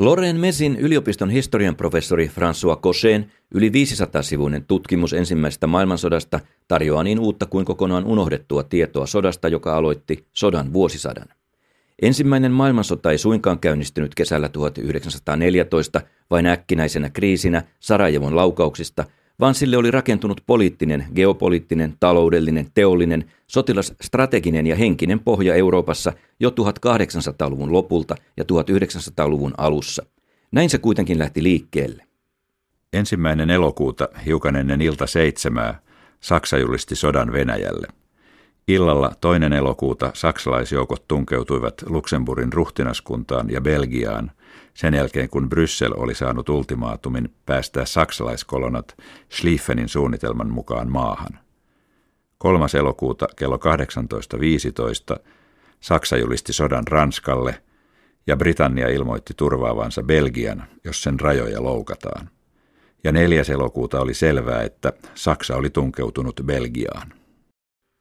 Lorraine Mesin yliopiston historian professori François Cochet yli 500-sivuinen tutkimus ensimmäisestä maailmansodasta tarjoaa niin uutta kuin kokonaan unohdettua tietoa sodasta, joka aloitti sodan vuosisadan. Ensimmäinen maailmansota ei suinkaan käynnistynyt kesällä 1914 vain äkkinäisenä kriisinä Sarajevon laukauksista, vaan sille oli rakentunut poliittinen, geopoliittinen, taloudellinen, teollinen, sotilasstrateginen ja henkinen pohja Euroopassa jo 1800-luvun lopulta ja 1900-luvun alussa. Näin se kuitenkin lähti liikkeelle. Ensimmäinen elokuuta, hiukan ennen ilta seitsemää, Saksa julisti sodan Venäjälle. Illalla toinen elokuuta saksalaisjoukot tunkeutuivat Luxemburgin ruhtinaskuntaan ja Belgiaan, sen jälkeen kun Bryssel oli saanut ultimaatumin päästää saksalaiskolonat Schlieffenin suunnitelman mukaan maahan. 3. elokuuta kello 18.15 Saksa julisti sodan Ranskalle ja Britannia ilmoitti turvaavansa Belgian, jos sen rajoja loukataan. Ja 4. elokuuta oli selvää, että Saksa oli tunkeutunut Belgiaan.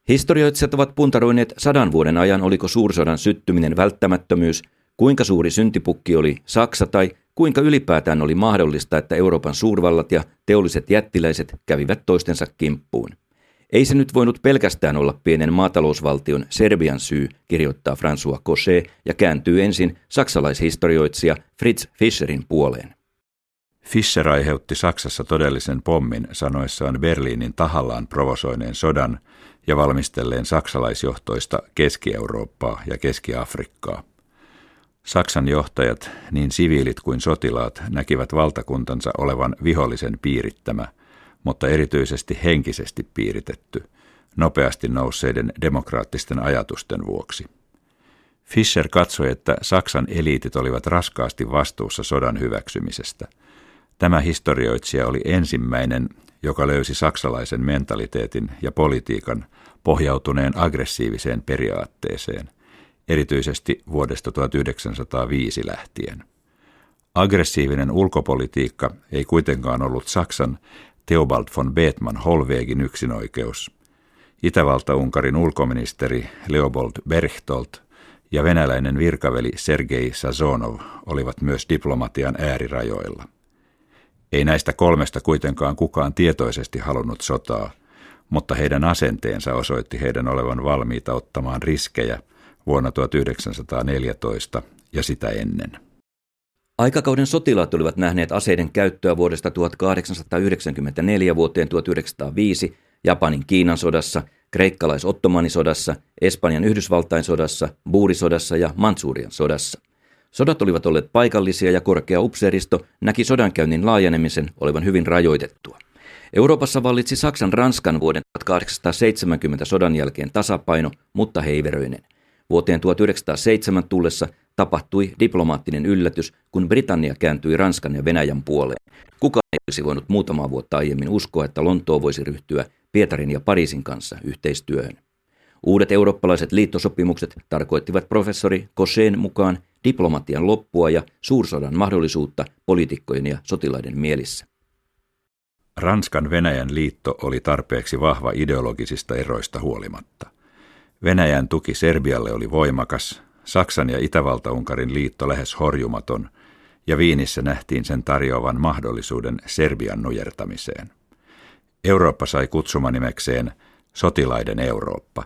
Historioitsijat ovat puntaroineet sadan vuoden ajan, oliko suursodan syttyminen välttämättömyys, kuinka suuri syntipukki oli Saksa tai kuinka ylipäätään oli mahdollista, että Euroopan suurvallat ja teolliset jättiläiset kävivät toistensa kimppuun. Ei se nyt voinut pelkästään olla pienen maatalousvaltion Serbian syy, kirjoittaa François Cochet ja kääntyy ensin saksalaishistorioitsija Fritz Fischerin puoleen. Fischer aiheutti Saksassa todellisen pommin sanoessaan Berliinin tahallaan provosoineen sodan ja valmistelleen saksalaisjohtoista Keski-Eurooppaa ja Keski-Afrikkaa. Saksan johtajat, niin siviilit kuin sotilaat, näkivät valtakuntansa olevan vihollisen piirittämä, mutta erityisesti henkisesti piiritetty, nopeasti nousseiden demokraattisten ajatusten vuoksi. Fischer katsoi, että Saksan eliitit olivat raskaasti vastuussa sodan hyväksymisestä. Tämä historioitsija oli ensimmäinen, joka löysi saksalaisen mentaliteetin ja politiikan pohjautuneen aggressiiviseen periaatteeseen – erityisesti vuodesta 1905 lähtien. Aggressiivinen ulkopolitiikka ei kuitenkaan ollut Saksan Theobald von Bethmann Holwegin yksinoikeus. Itävalta-Unkarin ulkoministeri Leopold Berchtold ja venäläinen virkaveli Sergei Sazonov olivat myös diplomatian äärirajoilla. Ei näistä kolmesta kuitenkaan kukaan tietoisesti halunnut sotaa, mutta heidän asenteensa osoitti heidän olevan valmiita ottamaan riskejä vuonna 1914 ja sitä ennen. Aikakauden sotilaat olivat nähneet aseiden käyttöä vuodesta 1894 vuoteen 1905 Japanin Kiinan sodassa, kreikkalais-ottomanisodassa, Espanjan Yhdysvaltain sodassa, Buurisodassa ja Mansurian sodassa. Sodat olivat olleet paikallisia ja korkea upseeristo näki sodankäynnin laajenemisen olevan hyvin rajoitettua. Euroopassa vallitsi Saksan Ranskan vuoden 1870 sodan jälkeen tasapaino, mutta heiveröinen – Vuoteen 1907 tullessa tapahtui diplomaattinen yllätys, kun Britannia kääntyi Ranskan ja Venäjän puoleen. Kukaan ei olisi voinut muutamaa vuotta aiemmin uskoa, että Lontoo voisi ryhtyä Pietarin ja Pariisin kanssa yhteistyöhön. Uudet eurooppalaiset liittosopimukset tarkoittivat professori Koseen mukaan diplomatian loppua ja suursodan mahdollisuutta poliitikkojen ja sotilaiden mielissä. Ranskan Venäjän liitto oli tarpeeksi vahva ideologisista eroista huolimatta – Venäjän tuki Serbialle oli voimakas, Saksan ja Itävalta-Unkarin liitto lähes horjumaton, ja Viinissä nähtiin sen tarjoavan mahdollisuuden Serbian nujertamiseen. Eurooppa sai kutsumanimekseen sotilaiden Eurooppa,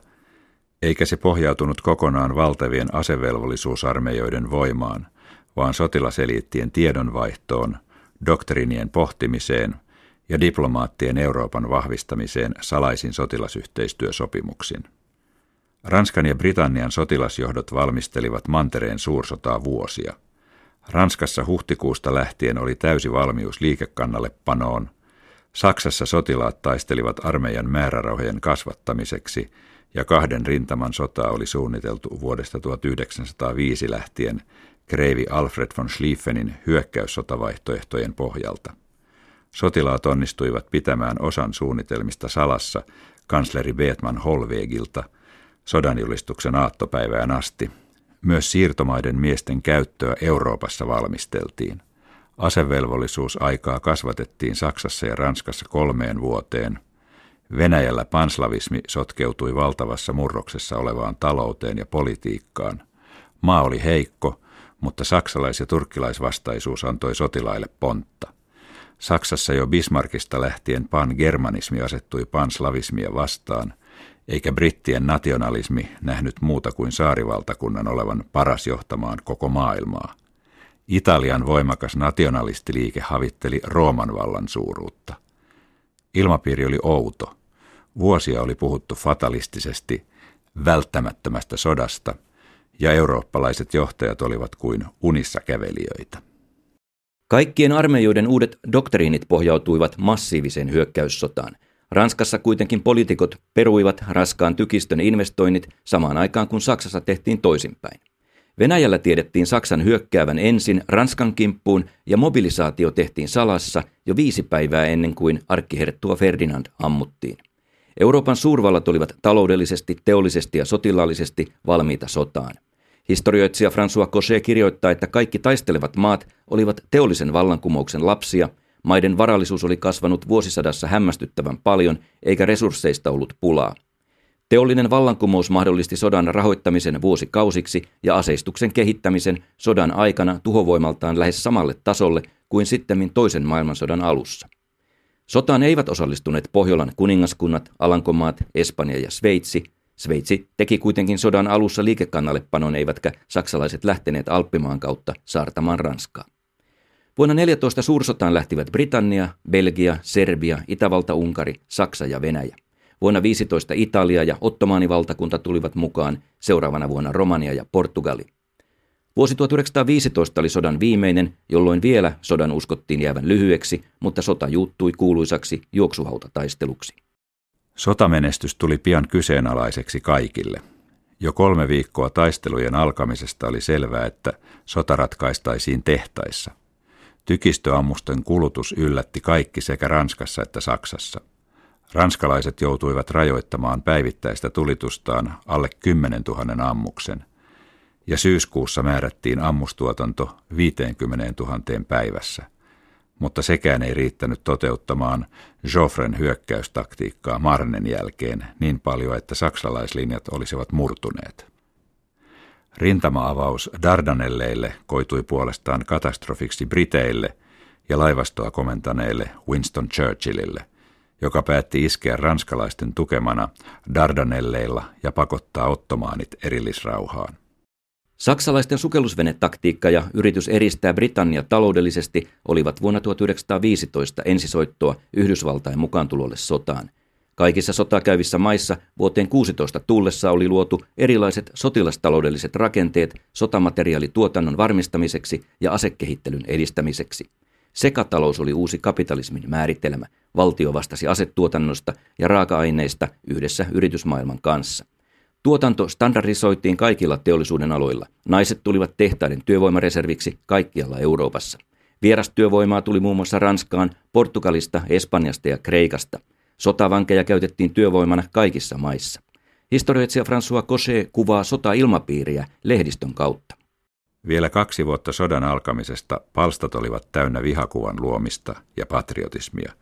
eikä se pohjautunut kokonaan valtavien asevelvollisuusarmeijoiden voimaan, vaan sotilaseliittien tiedonvaihtoon, doktrinien pohtimiseen ja diplomaattien Euroopan vahvistamiseen salaisin sotilasyhteistyösopimuksin. Ranskan ja Britannian sotilasjohdot valmistelivat mantereen suursotaa vuosia. Ranskassa huhtikuusta lähtien oli täysi valmius liikekannalle panoon. Saksassa sotilaat taistelivat armeijan määrärahojen kasvattamiseksi ja kahden rintaman sotaa oli suunniteltu vuodesta 1905 lähtien kreivi Alfred von Schlieffenin hyökkäyssotavaihtoehtojen pohjalta. Sotilaat onnistuivat pitämään osan suunnitelmista salassa kansleri Beetman Holvegilta – sodanjulistuksen aattopäivään asti. Myös siirtomaiden miesten käyttöä Euroopassa valmisteltiin. Asevelvollisuusaikaa kasvatettiin Saksassa ja Ranskassa kolmeen vuoteen. Venäjällä panslavismi sotkeutui valtavassa murroksessa olevaan talouteen ja politiikkaan. Maa oli heikko, mutta saksalais- ja turkkilaisvastaisuus antoi sotilaille pontta. Saksassa jo Bismarckista lähtien pan-germanismi asettui panslavismia vastaan, eikä brittien nationalismi nähnyt muuta kuin saarivaltakunnan olevan paras johtamaan koko maailmaa. Italian voimakas nationalistiliike havitteli Rooman vallan suuruutta. Ilmapiiri oli outo. Vuosia oli puhuttu fatalistisesti välttämättömästä sodasta, ja eurooppalaiset johtajat olivat kuin unissa kävelijöitä. Kaikkien armeijoiden uudet doktriinit pohjautuivat massiiviseen hyökkäyssotaan. Ranskassa kuitenkin poliitikot peruivat raskaan tykistön investoinnit samaan aikaan kun Saksassa tehtiin toisinpäin. Venäjällä tiedettiin Saksan hyökkäävän ensin Ranskan kimppuun ja mobilisaatio tehtiin salassa jo viisi päivää ennen kuin arkkiherttua Ferdinand ammuttiin. Euroopan suurvallat olivat taloudellisesti, teollisesti ja sotilaallisesti valmiita sotaan. Historioitsija François Cochet kirjoittaa, että kaikki taistelevat maat olivat teollisen vallankumouksen lapsia, maiden varallisuus oli kasvanut vuosisadassa hämmästyttävän paljon, eikä resursseista ollut pulaa. Teollinen vallankumous mahdollisti sodan rahoittamisen vuosikausiksi ja aseistuksen kehittämisen sodan aikana tuhovoimaltaan lähes samalle tasolle kuin sittemmin toisen maailmansodan alussa. Sotaan eivät osallistuneet Pohjolan kuningaskunnat, Alankomaat, Espanja ja Sveitsi. Sveitsi teki kuitenkin sodan alussa liikekannallepanon, eivätkä saksalaiset lähteneet Alppimaan kautta saartamaan Ranskaa. Vuonna 14 suursotaan lähtivät Britannia, Belgia, Serbia, Itävalta, Unkari, Saksa ja Venäjä. Vuonna 15 Italia ja Ottomaanivaltakunta tulivat mukaan, seuraavana vuonna Romania ja Portugali. Vuosi 1915 oli sodan viimeinen, jolloin vielä sodan uskottiin jäävän lyhyeksi, mutta sota juuttui kuuluisaksi juoksuhautataisteluksi. Sotamenestys tuli pian kyseenalaiseksi kaikille. Jo kolme viikkoa taistelujen alkamisesta oli selvää, että sota ratkaistaisiin tehtaissa. Tykistöammusten kulutus yllätti kaikki sekä Ranskassa että Saksassa. Ranskalaiset joutuivat rajoittamaan päivittäistä tulitustaan alle 10 000 ammuksen – ja syyskuussa määrättiin ammustuotanto 50 000 päivässä, mutta sekään ei riittänyt toteuttamaan Joffren hyökkäystaktiikkaa Marnen jälkeen niin paljon, että saksalaislinjat olisivat murtuneet. Rintama-avaus Dardanelleille koitui puolestaan katastrofiksi Briteille ja laivastoa komentaneille Winston Churchillille, joka päätti iskeä ranskalaisten tukemana Dardanelleilla ja pakottaa ottomaanit erillisrauhaan. Saksalaisten sukellusvenetaktiikka ja yritys eristää Britannia taloudellisesti olivat vuonna 1915 ensisoittoa Yhdysvaltain mukaantulolle sotaan. Kaikissa sotakäyvissä maissa vuoteen 16 tullessa oli luotu erilaiset sotilastaloudelliset rakenteet sotamateriaalituotannon varmistamiseksi ja asekehittelyn edistämiseksi. Sekatalous oli uusi kapitalismin määritelmä. Valtio vastasi asetuotannosta ja raaka-aineista yhdessä yritysmaailman kanssa. Tuotanto standardisoitiin kaikilla teollisuuden aloilla. Naiset tulivat tehtaiden työvoimareserviksi kaikkialla Euroopassa. Vierastyövoimaa tuli muun muassa Ranskaan, Portugalista, Espanjasta ja Kreikasta. Sotavankeja käytettiin työvoimana kaikissa maissa. Historioitsija François Cochet kuvaa sota-ilmapiiriä lehdistön kautta. Vielä kaksi vuotta sodan alkamisesta palstat olivat täynnä vihakuvan luomista ja patriotismia.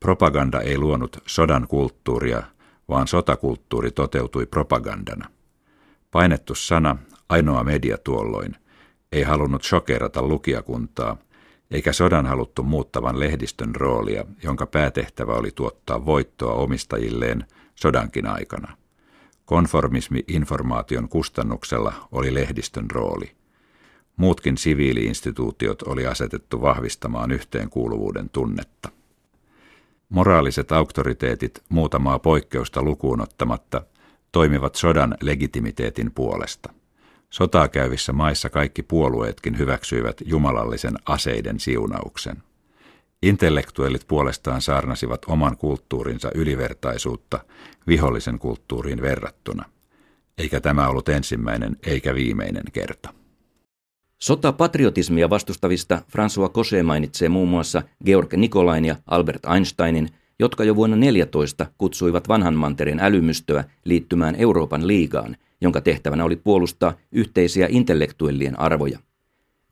Propaganda ei luonut sodan kulttuuria, vaan sotakulttuuri toteutui propagandana. Painettu sana, ainoa media tuolloin, ei halunnut shokerata lukijakuntaa, eikä sodan haluttu muuttavan lehdistön roolia, jonka päätehtävä oli tuottaa voittoa omistajilleen sodankin aikana. Konformismi informaation kustannuksella oli lehdistön rooli. Muutkin siviiliinstituutiot oli asetettu vahvistamaan yhteenkuuluvuuden tunnetta. Moraaliset auktoriteetit muutamaa poikkeusta lukuun ottamatta toimivat sodan legitimiteetin puolesta. Sotaa käyvissä maissa kaikki puolueetkin hyväksyivät jumalallisen aseiden siunauksen. Intellektuellit puolestaan saarnasivat oman kulttuurinsa ylivertaisuutta vihollisen kulttuuriin verrattuna. Eikä tämä ollut ensimmäinen eikä viimeinen kerta. Sota-patriotismia vastustavista François Cochet mainitsee muun muassa Georg Nikolain ja Albert Einsteinin, jotka jo vuonna 14 kutsuivat vanhan mantereen älymystöä liittymään Euroopan liigaan, jonka tehtävänä oli puolustaa yhteisiä intellektuellien arvoja.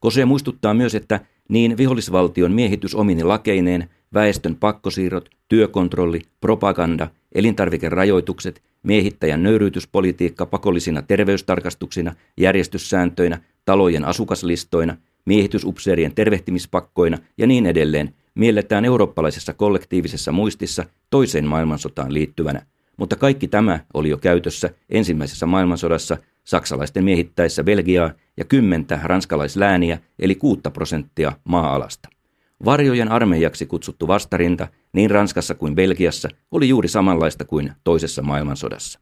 Kose muistuttaa myös, että niin vihollisvaltion miehitys omini lakeineen, väestön pakkosiirrot, työkontrolli, propaganda, elintarvikerajoitukset, miehittäjän nöyryytyspolitiikka pakollisina terveystarkastuksina, järjestyssääntöinä, talojen asukaslistoina, miehitysupseerien tervehtimispakkoina ja niin edelleen mielletään eurooppalaisessa kollektiivisessa muistissa toiseen maailmansotaan liittyvänä, mutta kaikki tämä oli jo käytössä ensimmäisessä maailmansodassa saksalaisten miehittäessä Belgiaa ja kymmentä ranskalaislääniä eli kuutta prosenttia maa-alasta. Varjojen armeijaksi kutsuttu vastarinta niin Ranskassa kuin Belgiassa oli juuri samanlaista kuin toisessa maailmansodassa.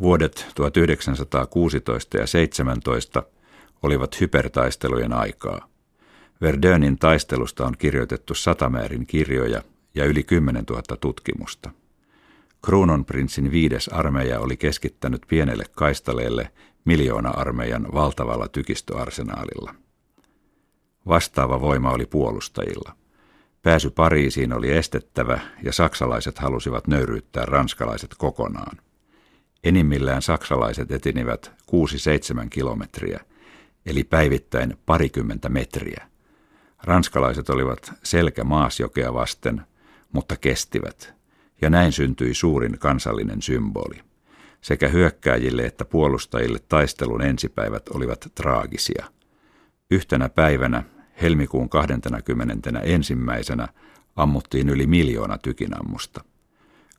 Vuodet 1916 ja 17 olivat hypertaistelujen aikaa. Verdönin taistelusta on kirjoitettu satamäärin kirjoja ja yli 10 000 tutkimusta. Kruunonprinssin viides armeija oli keskittänyt pienelle kaistaleelle miljoona-armeijan valtavalla tykistöarsenaalilla. Vastaava voima oli puolustajilla. Pääsy Pariisiin oli estettävä ja saksalaiset halusivat nöyryyttää ranskalaiset kokonaan. Enimmillään saksalaiset etinivät 6-7 kilometriä, eli päivittäin parikymmentä metriä. Ranskalaiset olivat selkä maasjokea vasten, mutta kestivät, ja näin syntyi suurin kansallinen symboli. Sekä hyökkääjille että puolustajille taistelun ensipäivät olivat traagisia. Yhtenä päivänä, helmikuun 21. ensimmäisenä, ammuttiin yli miljoona tykinammusta –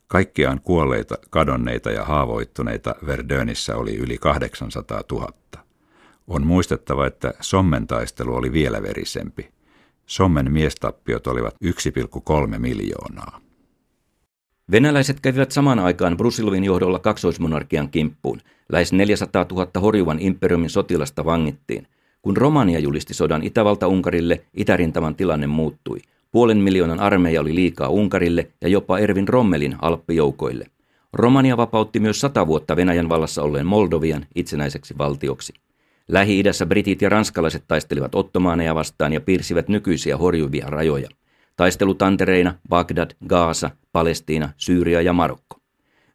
Kaikkiaan kuolleita, kadonneita ja haavoittuneita Verdönissä oli yli 800 000. On muistettava, että Sommen taistelu oli vielä verisempi. Sommen miestappiot olivat 1,3 miljoonaa. Venäläiset kävivät samaan aikaan Brusilovin johdolla kaksoismonarkian kimppuun. Lähes 400 000 horjuvan imperiumin sotilasta vangittiin. Kun Romania julisti sodan Itävalta-Unkarille, itärintaman tilanne muuttui – Puolen miljoonan armeija oli liikaa Unkarille ja jopa Ervin Rommelin alppijoukoille. Romania vapautti myös sata vuotta Venäjän vallassa olleen Moldovian itsenäiseksi valtioksi. Lähi-idässä britit ja ranskalaiset taistelivat ottomaaneja vastaan ja piirsivät nykyisiä horjuvia rajoja. Taistelutantereina Bagdad, Gaasa, Palestiina, Syyria ja Marokko.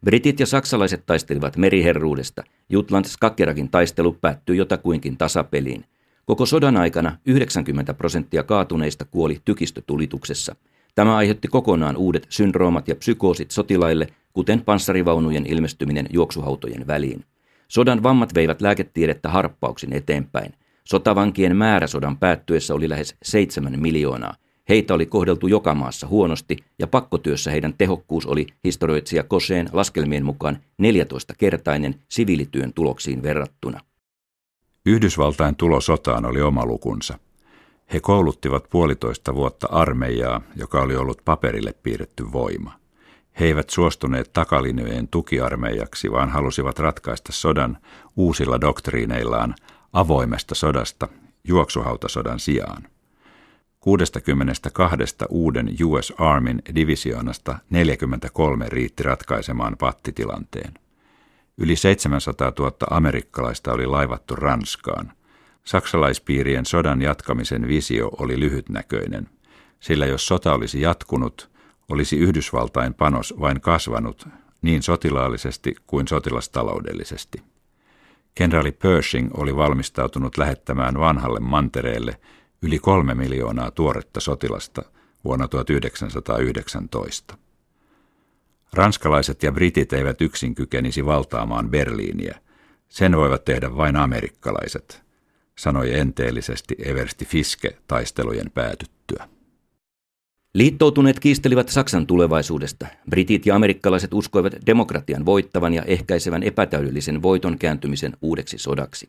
Britit ja saksalaiset taistelivat meriherruudesta. Jutland Skakkerakin taistelu päättyi jotakuinkin tasapeliin. Koko sodan aikana 90 prosenttia kaatuneista kuoli tykistötulituksessa. Tämä aiheutti kokonaan uudet syndroomat ja psykoosit sotilaille, kuten panssarivaunujen ilmestyminen juoksuhautojen väliin. Sodan vammat veivät lääketiedettä harppauksin eteenpäin. Sotavankien määrä sodan päättyessä oli lähes 7 miljoonaa. Heitä oli kohdeltu joka maassa huonosti ja pakkotyössä heidän tehokkuus oli historioitsija Koseen laskelmien mukaan 14-kertainen siviilityön tuloksiin verrattuna. Yhdysvaltain tulo sotaan oli oma lukunsa. He kouluttivat puolitoista vuotta armeijaa, joka oli ollut paperille piirretty voima. He eivät suostuneet takalinjojen tukiarmeijaksi, vaan halusivat ratkaista sodan uusilla doktriineillaan avoimesta sodasta juoksuhautasodan sijaan. 62 uuden US Armin divisioonasta 43 riitti ratkaisemaan pattitilanteen. Yli 700 000 amerikkalaista oli laivattu Ranskaan. Saksalaispiirien sodan jatkamisen visio oli lyhytnäköinen, sillä jos sota olisi jatkunut, olisi Yhdysvaltain panos vain kasvanut niin sotilaallisesti kuin sotilastaloudellisesti. Kenraali Pershing oli valmistautunut lähettämään vanhalle mantereelle yli kolme miljoonaa tuoretta sotilasta vuonna 1919. Ranskalaiset ja britit eivät yksin kykenisi valtaamaan Berliiniä. Sen voivat tehdä vain amerikkalaiset, sanoi enteellisesti Eversti Fiske taistelujen päätyttyä. Liittoutuneet kiistelivät Saksan tulevaisuudesta. Britit ja amerikkalaiset uskoivat demokratian voittavan ja ehkäisevän epätäydellisen voiton kääntymisen uudeksi sodaksi.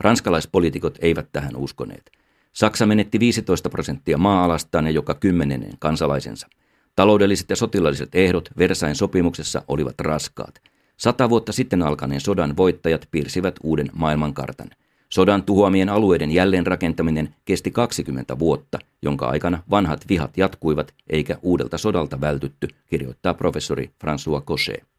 Ranskalaispoliitikot eivät tähän uskoneet. Saksa menetti 15 prosenttia maa-alastaan ja joka kymmenennen kansalaisensa – Taloudelliset ja sotilaalliset ehdot Versain sopimuksessa olivat raskaat. Sata vuotta sitten alkaneen sodan voittajat piirsivät uuden maailmankartan. Sodan tuhoamien alueiden jälleenrakentaminen kesti 20 vuotta, jonka aikana vanhat vihat jatkuivat eikä uudelta sodalta vältytty, kirjoittaa professori François Cochet.